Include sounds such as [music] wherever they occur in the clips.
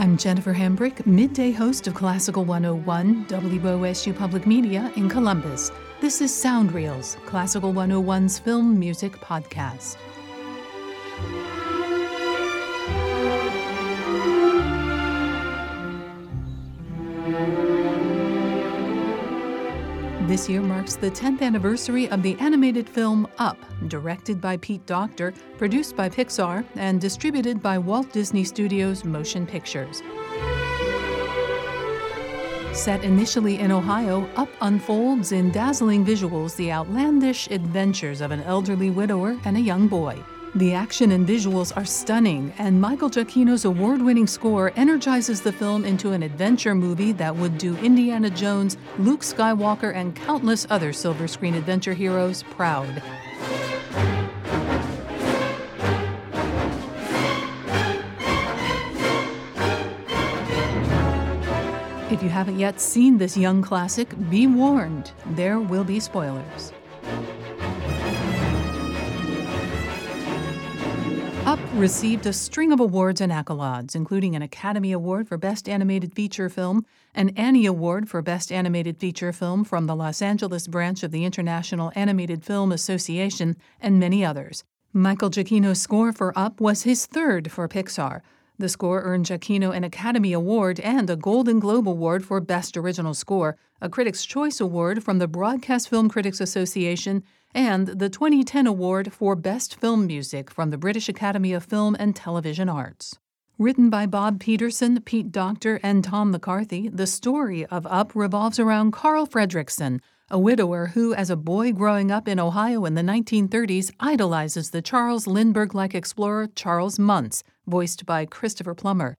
I'm Jennifer Hambrick, midday host of Classical 101, WOSU Public Media in Columbus. This is Sound Reels, Classical 101's film music podcast. This year marks the 10th anniversary of the animated film Up, directed by Pete Docter, produced by Pixar, and distributed by Walt Disney Studios Motion Pictures. Set initially in Ohio, Up unfolds in dazzling visuals the outlandish adventures of an elderly widower and a young boy. The action and visuals are stunning, and Michael Giacchino's award winning score energizes the film into an adventure movie that would do Indiana Jones, Luke Skywalker, and countless other silver screen adventure heroes proud. If you haven't yet seen this young classic, be warned, there will be spoilers. Received a string of awards and accolades, including an Academy Award for Best Animated Feature Film, an Annie Award for Best Animated Feature Film from the Los Angeles branch of the International Animated Film Association, and many others. Michael Giacchino's score for Up was his third for Pixar. The score earned Giacchino an Academy Award and a Golden Globe Award for Best Original Score, a Critics' Choice Award from the Broadcast Film Critics Association, and the 2010 award for Best Film Music from the British Academy of Film and Television Arts. Written by Bob Peterson, Pete Docter, and Tom McCarthy, the story of Up revolves around Carl Fredricksen, a widower who, as a boy growing up in Ohio in the 1930s, idolizes the Charles Lindbergh like explorer Charles Muntz, voiced by Christopher Plummer.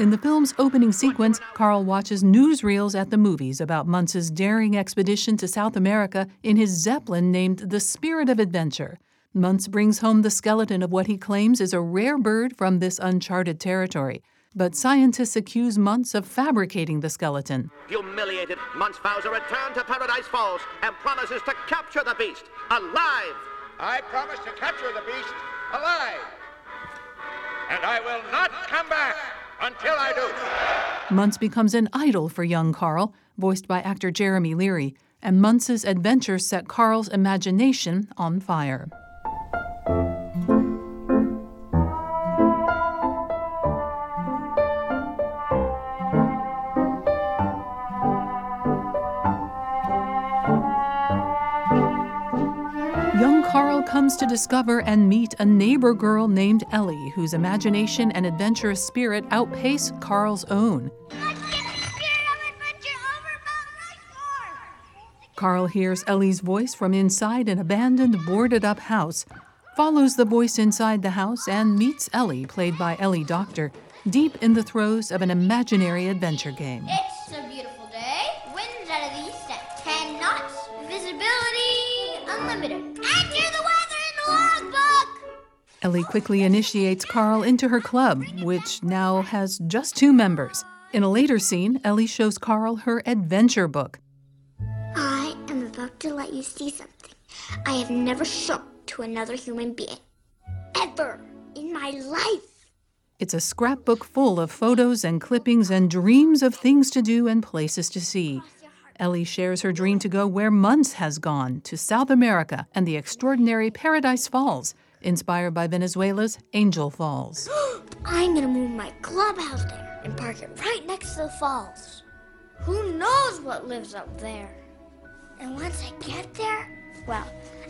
In the film's opening sequence, Carl watches newsreels at the movies about Muntz's daring expedition to South America in his Zeppelin named the Spirit of Adventure. Muntz brings home the skeleton of what he claims is a rare bird from this uncharted territory. But scientists accuse Muntz of fabricating the skeleton. Humiliated, Muntz vows a return to Paradise Falls and promises to capture the beast alive. I promise to capture the beast alive. And I will not come back until I do. Muntz becomes an idol for young Carl, voiced by actor Jeremy Leary, and Muntz's adventures set Carl's imagination on fire. Comes to discover and meet a neighbor girl named Ellie, whose imagination and adventurous spirit outpace Carl's own. Carl hears Ellie's voice from inside an abandoned, boarded up house, follows the voice inside the house, and meets Ellie, played by Elie Docter, deep in the throes of an imaginary adventure game. It's Ellie quickly initiates Carl into her club, which now has just two members. In a later scene, Ellie shows Carl her adventure book. I am about to let you see something I have never shown to another human being. Ever in my life. It's a scrapbook full of photos and clippings and dreams of things to do and places to see. Ellie shares her dream to go where Muntz has gone, to South America and the extraordinary Paradise Falls, inspired by Venezuela's Angel Falls. [gasps] I'm gonna move my clubhouse there and park it right next to the falls. Who knows what lives up there? And once I get there, well,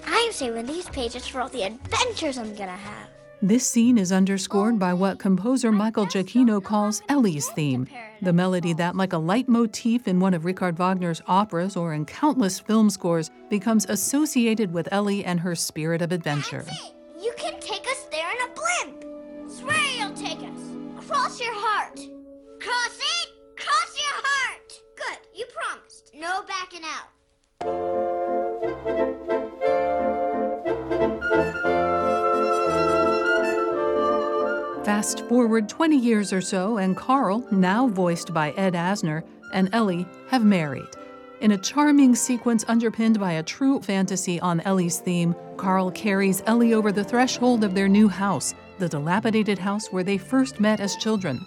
I'm saving these pages for all the adventures I'm gonna have. This scene is underscored by what composer Michael Giacchino calls Ellie's theme, the melody that, like a leitmotif in one of Richard Wagner's operas or in countless film scores, becomes associated with Ellie and her spirit of adventure. You can take us there in a blimp. Swear you'll take us. Cross your heart. Cross it. Cross your heart. Good. You promised. No backing out. Fast forward 20 years or so, and Carl, now voiced by Ed Asner, and Ellie have married. In a charming sequence underpinned by a true fantasy on Ellie's theme, Carl carries Ellie over the threshold of their new house, the dilapidated house where they first met as children.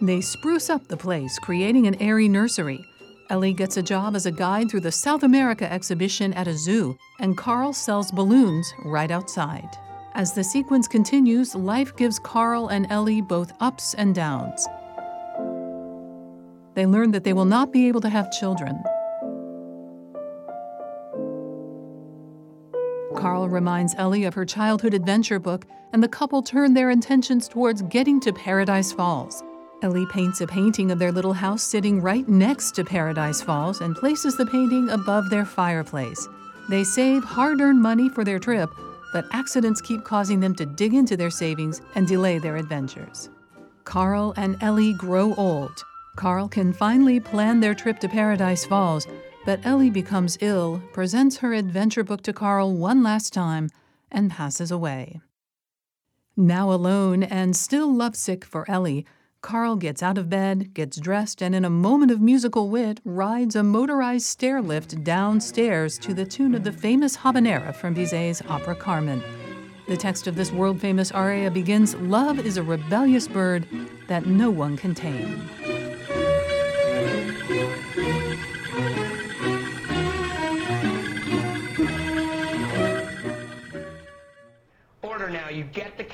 They spruce up the place, creating an airy nursery. Ellie gets a job as a guide through the South America exhibition at a zoo, and Carl sells balloons right outside. As the sequence continues, life gives Carl and Ellie both ups and downs. They learn that they will not be able to have children. Carl reminds Ellie of her childhood adventure book, and the couple turn their intentions towards getting to Paradise Falls. Ellie paints a painting of their little house sitting right next to Paradise Falls and places the painting above their fireplace. They save hard earned money for their trip, but accidents keep causing them to dig into their savings and delay their adventures. Carl and Ellie grow old. Carl can finally plan their trip to Paradise Falls, but Ellie becomes ill, presents her adventure book to Carl one last time, and passes away. Now alone and still lovesick for Ellie, Carl gets out of bed, gets dressed, and in a moment of musical wit, rides a motorized stair lift downstairs to the tune of the famous habanera from Bizet's opera Carmen. The text of this world famous aria begins Love is a rebellious bird that no one can tame.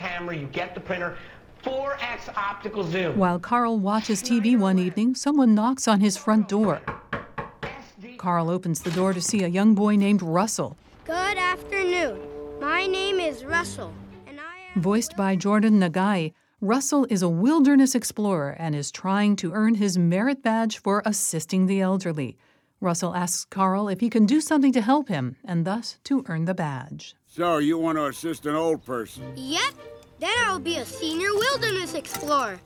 Camera, you get the printer. 4x optical zoom. While Carl watches TV one evening, someone knocks on his front door. Carl opens the door to see a young boy named Russell. Good afternoon. My name is Russell, and I am. Voiced by Jordan Nagai, Russell is a wilderness explorer and is trying to earn his merit badge for assisting the elderly. Russell asks Carl if he can do something to help him and thus to earn the badge. So, you want to assist an old person? Yep. Then I'll be a senior wilderness explorer.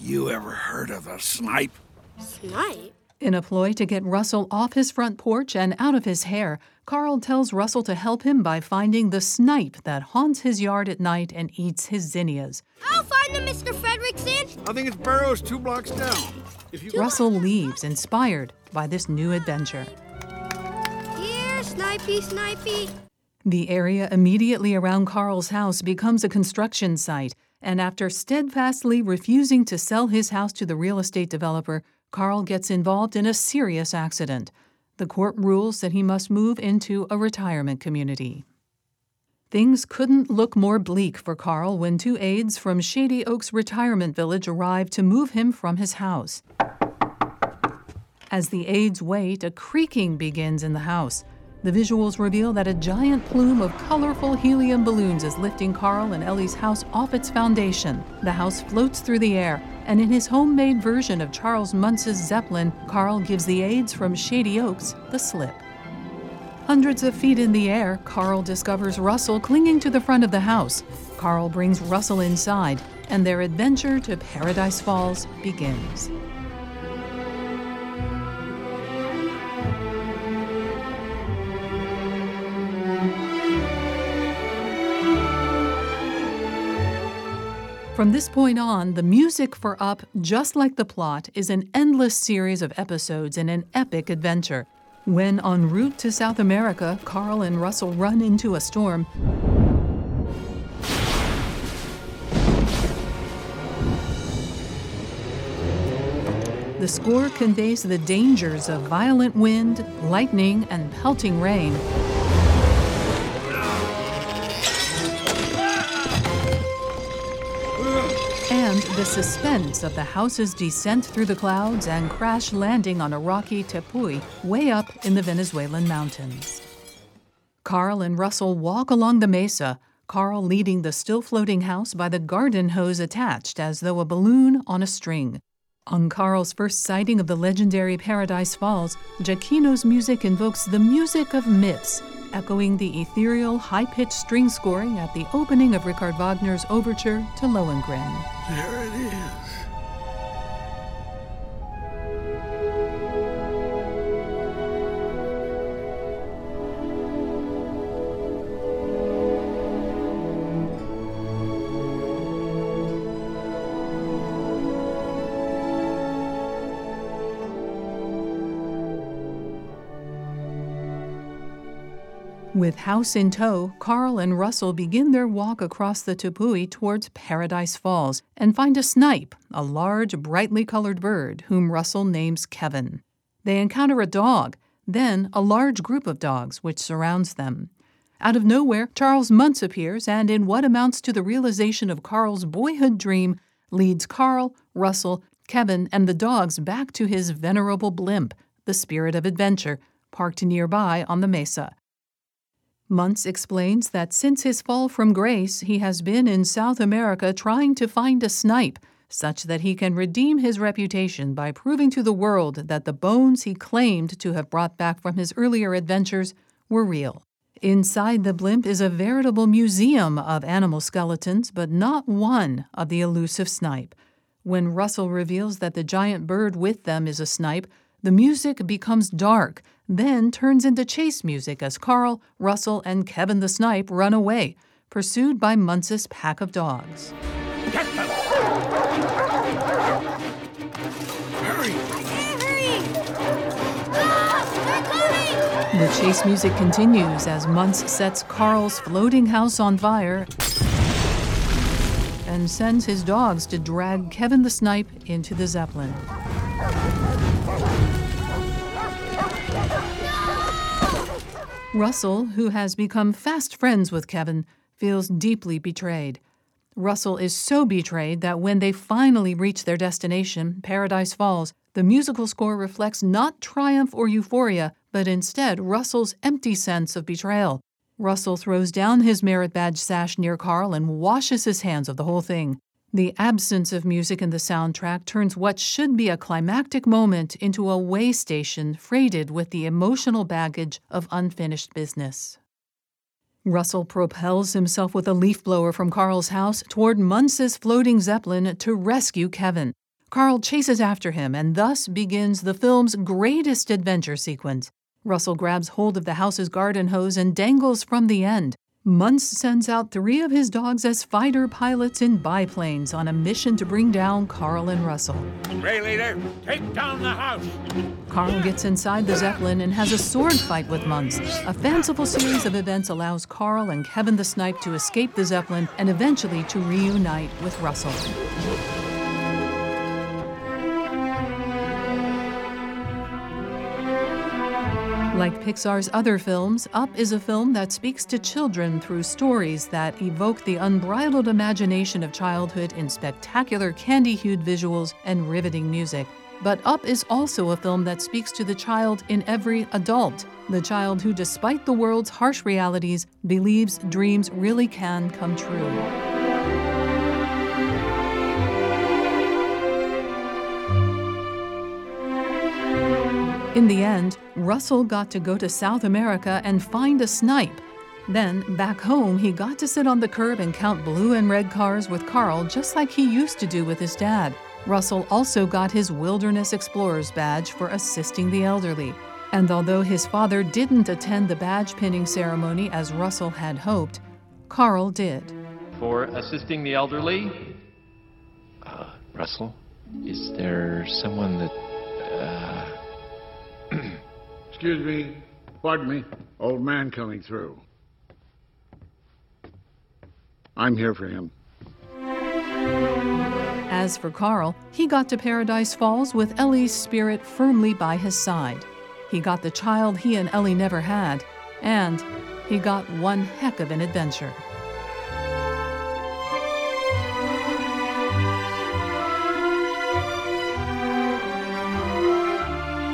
You ever heard of a snipe? Snipe? In a ploy to get Russell off his front porch and out of his hair, Carl tells Russell to help him by finding the snipe that haunts his yard at night and eats his zinnias. I'll find them, Mr. Fredricksen. I think its burrow's two blocks down. If you Russell leaves, inspired by this new adventure. Snipey, Snipey. The area immediately around Carl's house becomes a construction site, and after steadfastly refusing to sell his house to the real estate developer, Carl gets involved in a serious accident. The court rules that he must move into a retirement community. Things couldn't look more bleak for Carl when two aides from Shady Oaks Retirement Village arrive to move him from his house. As the aides wait, a creaking begins in the house. The visuals reveal that a giant plume of colorful helium balloons is lifting Carl and Ellie's house off its foundation. The house floats through the air, and in his homemade version of Charles Muntz's Zeppelin, Carl gives the aides from Shady Oaks the slip. Hundreds of feet in the air, Carl discovers Russell clinging to the front of the house. Carl brings Russell inside, and their adventure to Paradise Falls begins. From this point on, the music for Up, just like the plot, is an endless series of episodes in an epic adventure. When en route to South America, Carl and Russell run into a storm, the score conveys the dangers of violent wind, lightning, and pelting rain. And the suspense of the house's descent through the clouds and crash landing on a rocky tepuy way up in the Venezuelan mountains. Carl and Russell walk along the mesa, Carl leading the still floating house by the garden hose attached as though a balloon on a string. On Carl's first sighting of the legendary Paradise Falls, Giacchino's music invokes the music of myths, echoing the ethereal, high pitched string scoring at the opening of Richard Wagner's overture to Lohengrin. There it is. With house in tow, Carl and Russell begin their walk across the Tepui towards Paradise Falls and find a snipe, a large, brightly colored bird, whom Russell names Kevin. They encounter a dog, then a large group of dogs which surrounds them. Out of nowhere, Charles Muntz appears and, in what amounts to the realization of Carl's boyhood dream, leads Carl, Russell, Kevin, and the dogs back to his venerable blimp, the Spirit of Adventure, parked nearby on the mesa. Muntz explains that since his fall from grace, he has been in South America trying to find a snipe, such that he can redeem his reputation by proving to the world that the bones he claimed to have brought back from his earlier adventures were real. Inside the blimp is a veritable museum of animal skeletons, but not one of the elusive snipe. When Russell reveals that the giant bird with them is a snipe, the music becomes dark, then turns into chase music as Carl, Russell, and Kevin the Snipe run away, pursued by Muntz's pack of dogs. Get them! Hurry! The chase music continues as Munce sets Carl's floating house on fire and sends his dogs to drag Kevin the Snipe into the Zeppelin. Russell, who has become fast friends with Kevin, feels deeply betrayed. Russell is so betrayed that when they finally reach their destination, Paradise Falls, the musical score reflects not triumph or euphoria, but instead Russell's empty sense of betrayal. Russell throws down his merit badge sash near Carl and washes his hands of the whole thing. The absence of music in the soundtrack turns what should be a climactic moment into a way station freighted with the emotional baggage of unfinished business. Russell propels himself with a leaf blower from Carl's house toward Muntz's floating zeppelin to rescue Kevin. Carl chases after him, and thus begins the film's greatest adventure sequence. Russell grabs hold of the house's garden hose and dangles from the end. Muntz sends out three of his dogs as fighter pilots in biplanes on a mission to bring down Carl and Russell. Ray Leader, take down the house! Carl gets inside the Zeppelin and has a sword fight with Muntz. A fanciful series of events allows Carl and Kevin the Snipe to escape the Zeppelin and eventually to reunite with Russell. Like Pixar's other films, Up is a film that speaks to children through stories that evoke the unbridled imagination of childhood in spectacular candy hued visuals and riveting music. But Up is also a film that speaks to the child in every adult, the child who, despite the world's harsh realities, believes dreams really can come true. In the end, Russell got to go to South America and find a snipe. Then, back home, he got to sit on the curb and count blue and red cars with Carl just like he used to do with his dad. Russell also got his Wilderness Explorer's badge for assisting the elderly. And although his father didn't attend the badge pinning ceremony as Russell had hoped, Carl did. For assisting the elderly, Uh, Russell, is there someone that, uh, Excuse me. Pardon me. Old man coming through. I'm here for him. As for Carl, he got to Paradise Falls with Ellie's spirit firmly by his side. He got the child he and Ellie never had, and he got one heck of an adventure.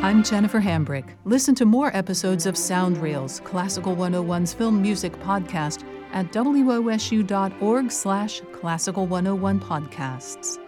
I'm Jennifer Hambrick. Listen to more episodes of Sound Reels, Classical 101's film music podcast at wosu.org slash classical 101 podcasts.